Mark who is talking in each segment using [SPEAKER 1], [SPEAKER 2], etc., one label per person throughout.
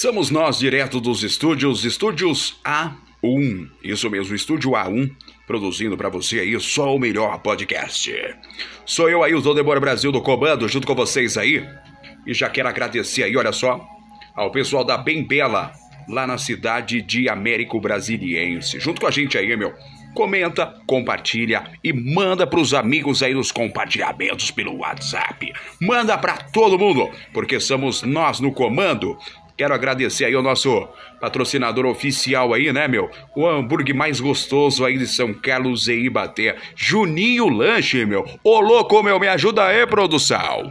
[SPEAKER 1] Somos nós, direto dos estúdios, estúdios A1. Isso mesmo, estúdio A1, produzindo para você aí só o melhor podcast. Sou eu aí, o Debora Brasil do Comando, junto com vocês aí. E já quero agradecer aí, olha só, ao pessoal da Bem Bela, lá na cidade de Américo Brasiliense. Junto com a gente aí, meu. Comenta, compartilha e manda pros amigos aí nos compartilhamentos pelo WhatsApp. Manda pra todo mundo, porque somos nós no comando. Quero agradecer aí ao nosso patrocinador oficial aí, né, meu? O hambúrguer mais gostoso aí de São Carlos e Ibaté. Juninho Lanche, meu. Ô louco, meu, me ajuda aí, produção.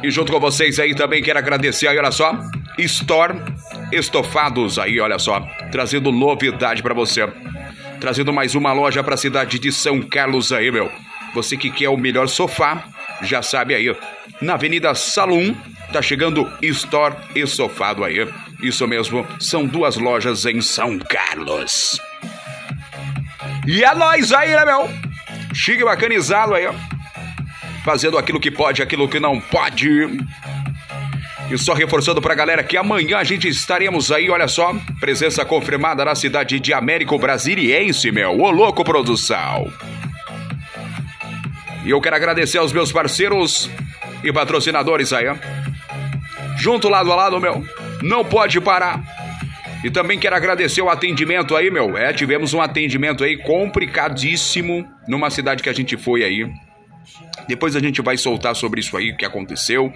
[SPEAKER 1] E junto com vocês aí também quero agradecer aí, olha só, Store Estofados aí, olha só, trazendo novidade para você. Trazendo mais uma loja para a cidade de São Carlos aí, meu. Você que quer o melhor sofá, já sabe aí. Na Avenida Salum, tá chegando Store Estofado aí. Isso mesmo, são duas lojas em São Carlos. E é nóis aí, né, meu? Chique bacanizado aí, ó fazendo aquilo que pode, aquilo que não pode. E só reforçando pra galera que amanhã a gente estaremos aí, olha só, presença confirmada na cidade de Américo Brasiliense, meu. Ô louco, produção. E eu quero agradecer aos meus parceiros e patrocinadores aí, ó. Junto lado a lado, meu. Não pode parar. E também quero agradecer o atendimento aí, meu. É, tivemos um atendimento aí complicadíssimo numa cidade que a gente foi aí. Depois a gente vai soltar sobre isso aí, o que aconteceu.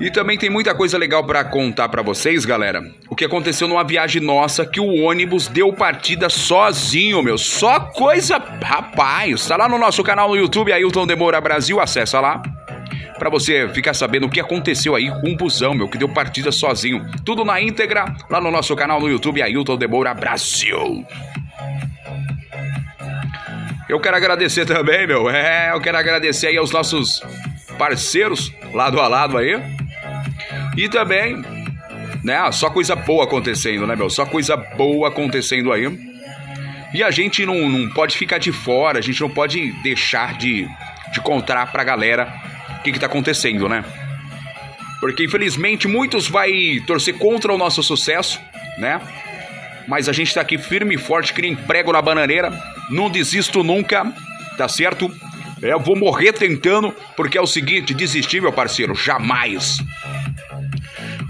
[SPEAKER 1] E também tem muita coisa legal para contar para vocês, galera. O que aconteceu numa viagem nossa que o ônibus deu partida sozinho, meu. Só coisa, rapaz. Tá lá no nosso canal no YouTube, Ailton Demora Brasil, acessa lá. Pra você ficar sabendo o que aconteceu aí com o busão, meu, que deu partida sozinho. Tudo na íntegra, lá no nosso canal no YouTube, Ailton Demora Brasil. Eu quero agradecer também, meu. É, eu quero agradecer aí aos nossos parceiros lado a lado aí. E também, né, só coisa boa acontecendo, né, meu? Só coisa boa acontecendo aí. E a gente não, não pode ficar de fora, a gente não pode deixar de, de contar pra galera o que, que tá acontecendo, né? Porque infelizmente muitos vai torcer contra o nosso sucesso, né? Mas a gente tá aqui firme e forte, que nem prego na bananeira não desisto nunca, tá certo? Eu vou morrer tentando, porque é o seguinte: desistir, meu parceiro, jamais.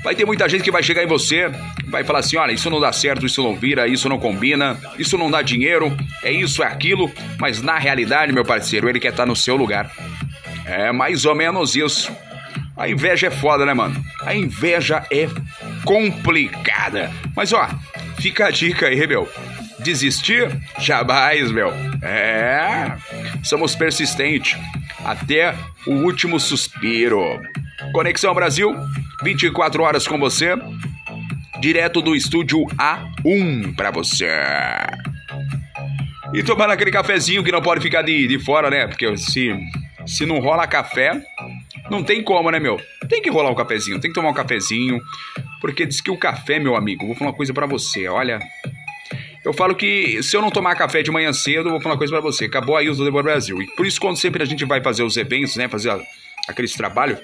[SPEAKER 1] Vai ter muita gente que vai chegar em você, vai falar assim: olha, isso não dá certo, isso não vira, isso não combina, isso não dá dinheiro, é isso, é aquilo, mas na realidade, meu parceiro, ele quer estar no seu lugar. É mais ou menos isso. A inveja é foda, né, mano? A inveja é complicada. Mas ó, fica a dica aí, meu. Desistir? Jamais, meu. É. Somos persistentes até o último suspiro. Conexão Brasil, 24 horas com você. Direto do estúdio A1 para você. E tomando aquele cafezinho que não pode ficar de, de fora, né? Porque se, se não rola café, não tem como, né, meu? Tem que rolar um cafezinho, tem que tomar um cafezinho. Porque diz que o café, meu amigo, vou falar uma coisa para você, olha, eu falo que se eu não tomar café de manhã cedo, vou falar uma coisa para você. Acabou aí o do Brasil. E por isso, quando sempre a gente vai fazer os eventos, né? Fazer aqueles trabalhos,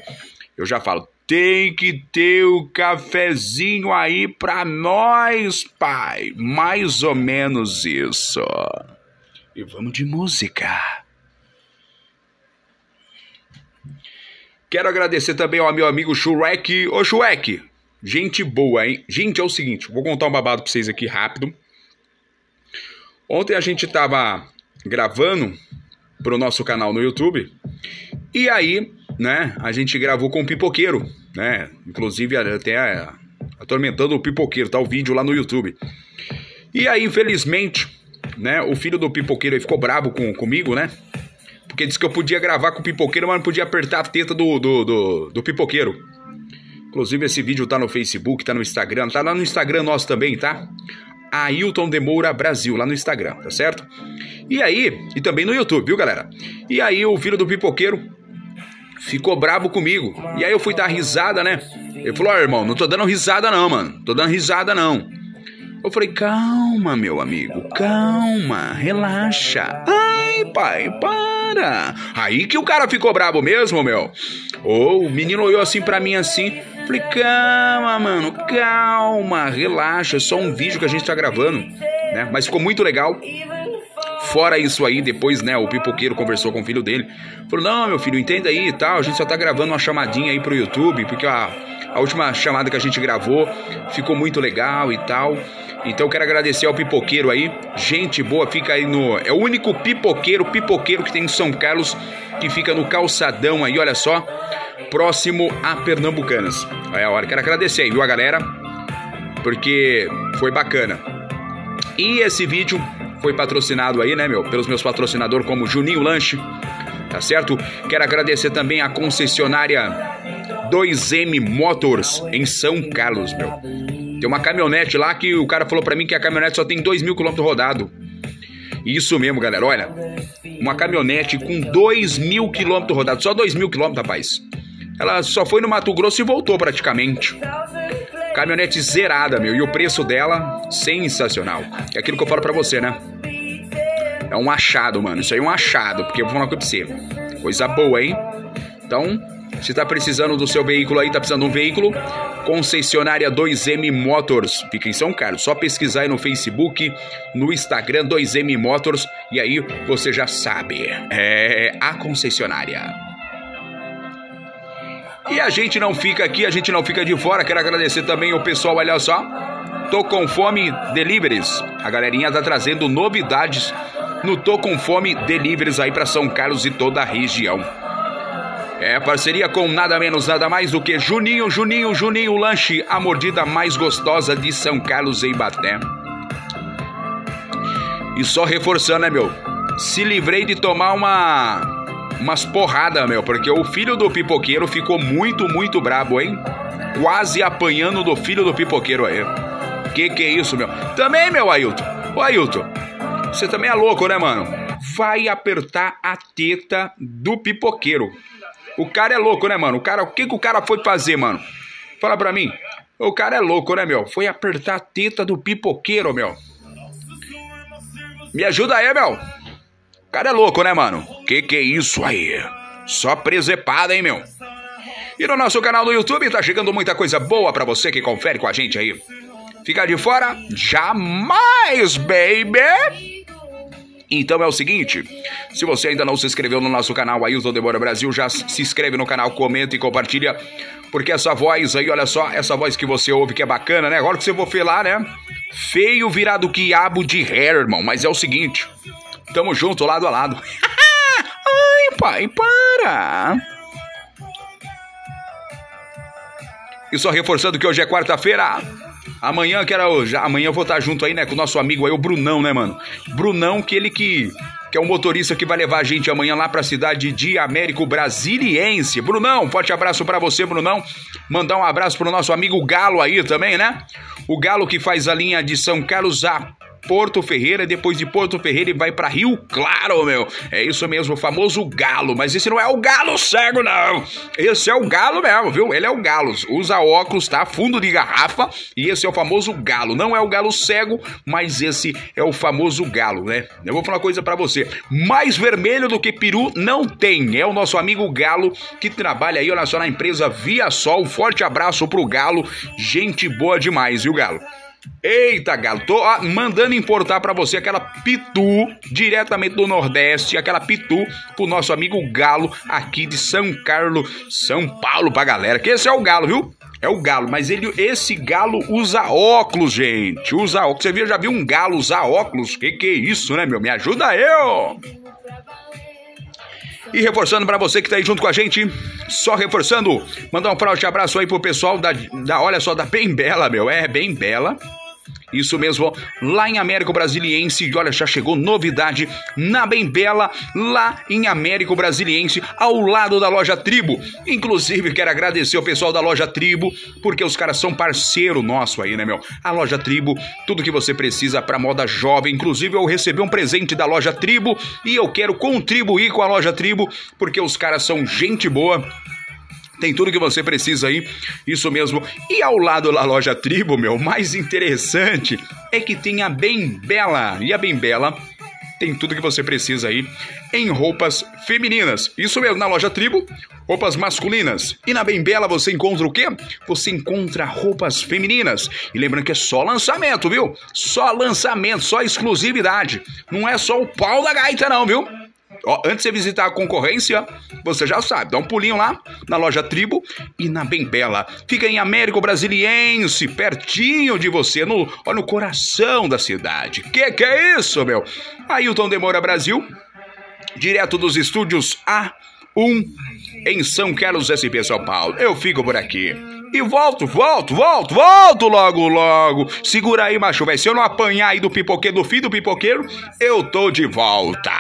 [SPEAKER 1] eu já falo: tem que ter o cafezinho aí pra nós, pai. Mais ou menos isso. E vamos de música. Quero agradecer também ao meu amigo Shrek. Ô Shrek, gente boa, hein? Gente, é o seguinte, vou contar um babado pra vocês aqui rápido. Ontem a gente estava gravando para o nosso canal no YouTube e aí, né, a gente gravou com o pipoqueiro, né? Inclusive até atormentando o pipoqueiro, tá o vídeo lá no YouTube. E aí, infelizmente, né, o filho do pipoqueiro ficou bravo com, comigo, né? Porque disse que eu podia gravar com o pipoqueiro, mas não podia apertar a teta do, do, do, do pipoqueiro. Inclusive, esse vídeo tá no Facebook, tá no Instagram, tá lá no Instagram nosso também, tá? Ailton Demoura Brasil, lá no Instagram, tá certo? E aí, e também no YouTube, viu, galera? E aí o filho do pipoqueiro ficou bravo comigo. E aí eu fui dar risada, né? Ele falou: Ó, oh, irmão, não tô dando risada não, mano. Tô dando risada não. Eu falei: calma, meu amigo, calma, relaxa. Ai, Ai, pai, para. Aí que o cara ficou bravo mesmo, meu. Ô, oh, o menino olhou assim pra mim assim. Falei, calma, mano, calma, relaxa, é só um vídeo que a gente tá gravando, né? Mas ficou muito legal. Fora isso aí, depois, né, o pipoqueiro conversou com o filho dele. Falou: Não, meu filho, entenda aí e tal. A gente só tá gravando uma chamadinha aí pro YouTube, porque a, a última chamada que a gente gravou ficou muito legal e tal. Então eu quero agradecer ao pipoqueiro aí. Gente boa, fica aí no. É o único pipoqueiro, pipoqueiro que tem em São Carlos, que fica no calçadão aí, olha só. Próximo a Pernambucanas. É a hora. Quero agradecer aí, viu, a galera? Porque foi bacana. E esse vídeo foi patrocinado aí, né, meu, pelos meus patrocinadores como Juninho Lanche, tá certo? Quero agradecer também a concessionária 2M Motors em São Carlos, meu. Tem uma caminhonete lá que o cara falou para mim que a caminhonete só tem 2 mil quilômetros rodado. Isso mesmo, galera, olha. Uma caminhonete com 2 mil quilômetros rodados, só 2 mil quilômetros, rapaz. Ela só foi no Mato Grosso e voltou praticamente. Caminhonete zerada, meu. E o preço dela, sensacional. É aquilo que eu falo pra você, né? É um achado, mano. Isso aí é um achado. Porque eu vou falar com você. Coisa boa, hein? Então, se tá precisando do seu veículo aí, tá precisando de um veículo, concessionária 2M Motors, fica em São Carlos. Só pesquisar aí no Facebook, no Instagram 2M Motors e aí você já sabe. É a concessionária. E a gente não fica aqui, a gente não fica de fora. Quero agradecer também o pessoal, olha só. Tô com fome deliveries. A galerinha tá trazendo novidades no Tô com fome deliveries aí para São Carlos e toda a região. É parceria com nada menos, nada mais do que Juninho, Juninho, Juninho Lanche, a mordida mais gostosa de São Carlos e Ibaté. E só reforçando, né, meu? Se livrei de tomar uma umas porradas, meu, porque o filho do pipoqueiro ficou muito, muito brabo, hein? Quase apanhando do filho do pipoqueiro aí. Que que é isso, meu? Também, meu Ailton. Ô, Ailton, você também é louco, né, mano? Vai apertar a teta do pipoqueiro. O cara é louco, né, mano? O cara, o que que o cara foi fazer, mano? Fala pra mim. O cara é louco, né, meu? Foi apertar a teta do pipoqueiro, meu. Me ajuda aí, meu. Cara é louco, né, mano? Que que é isso aí? Só presepada, hein, meu? E no nosso canal do YouTube tá chegando muita coisa boa para você que confere com a gente aí. Ficar de fora? Jamais, baby! Então é o seguinte, se você ainda não se inscreveu no nosso canal Ailton Demora Brasil, já se inscreve no canal, comenta e compartilha, porque essa voz aí, olha só, essa voz que você ouve que é bacana, né? Agora que você vou falar, né? Feio virado quiabo de hair, mas é o seguinte, Tamo junto, lado a lado. Ai, pai, para! E só reforçando que hoje é quarta-feira. Amanhã, que era hoje. Amanhã eu vou estar junto aí, né, com o nosso amigo aí, o Brunão, né, mano? Brunão, que ele que que é o motorista que vai levar a gente amanhã lá para a cidade de Américo Brasiliense. Brunão, forte abraço para você, Brunão. Mandar um abraço pro nosso amigo Galo aí também, né? O Galo que faz a linha de São Carlos a Porto Ferreira, depois de Porto Ferreira ele vai para Rio Claro, meu. É isso mesmo, o famoso galo. Mas esse não é o galo cego, não. Esse é o galo mesmo, viu? Ele é o galo. Usa óculos, tá? Fundo de garrafa. E esse é o famoso galo. Não é o galo cego, mas esse é o famoso galo, né? Eu vou falar uma coisa para você. Mais vermelho do que peru não tem. É o nosso amigo Galo que trabalha aí, olha só, na empresa Via Sol. Forte abraço pro Galo. Gente boa demais, viu, Galo? Eita, galo, tô ó, mandando importar para você aquela pitu diretamente do Nordeste, aquela pitu pro nosso amigo Galo aqui de São Carlos, São Paulo pra galera. Que esse é o galo, viu? É o galo, mas ele, esse galo usa óculos, gente. Usa óculos. Você viu, já viu um galo usar óculos? Que que é isso, né, meu? Me ajuda eu! E reforçando para você que tá aí junto com a gente, só reforçando, mandar um forte abraço aí pro pessoal da, da olha só, da Bem Bela, meu, é Bem Bela. Isso mesmo, lá em Américo Brasiliense, e olha, já chegou novidade na Bem Bela, lá em Américo Brasiliense, ao lado da loja Tribo. Inclusive, quero agradecer o pessoal da loja Tribo, porque os caras são parceiro nosso aí, né, meu? A loja Tribo, tudo que você precisa para moda jovem. Inclusive, eu recebi um presente da loja Tribo e eu quero contribuir com a loja Tribo, porque os caras são gente boa tem tudo que você precisa aí, isso mesmo. E ao lado da loja Tribo, meu, mais interessante é que tem a Bem Bela. E a Bem Bela tem tudo que você precisa aí em roupas femininas. Isso mesmo, na loja Tribo, roupas masculinas. E na Bem Bela você encontra o quê? Você encontra roupas femininas. E lembrando que é só lançamento, viu? Só lançamento, só exclusividade. Não é só o pau da gaita, não, viu? Ó, antes de você visitar a concorrência, você já sabe, dá um pulinho lá na loja Tribo e na Bem Bela. Fica em Américo Brasiliense, pertinho de você, no, ó, no coração da cidade. Que que é isso, meu? Ailton Demora Brasil, direto dos estúdios A1 em São Carlos, SP São Paulo. Eu fico por aqui. E volto, volto, volto, volto logo, logo. Segura aí, macho, vai. Se eu não apanhar aí do pipoqueiro, do filho do pipoqueiro, eu tô de volta.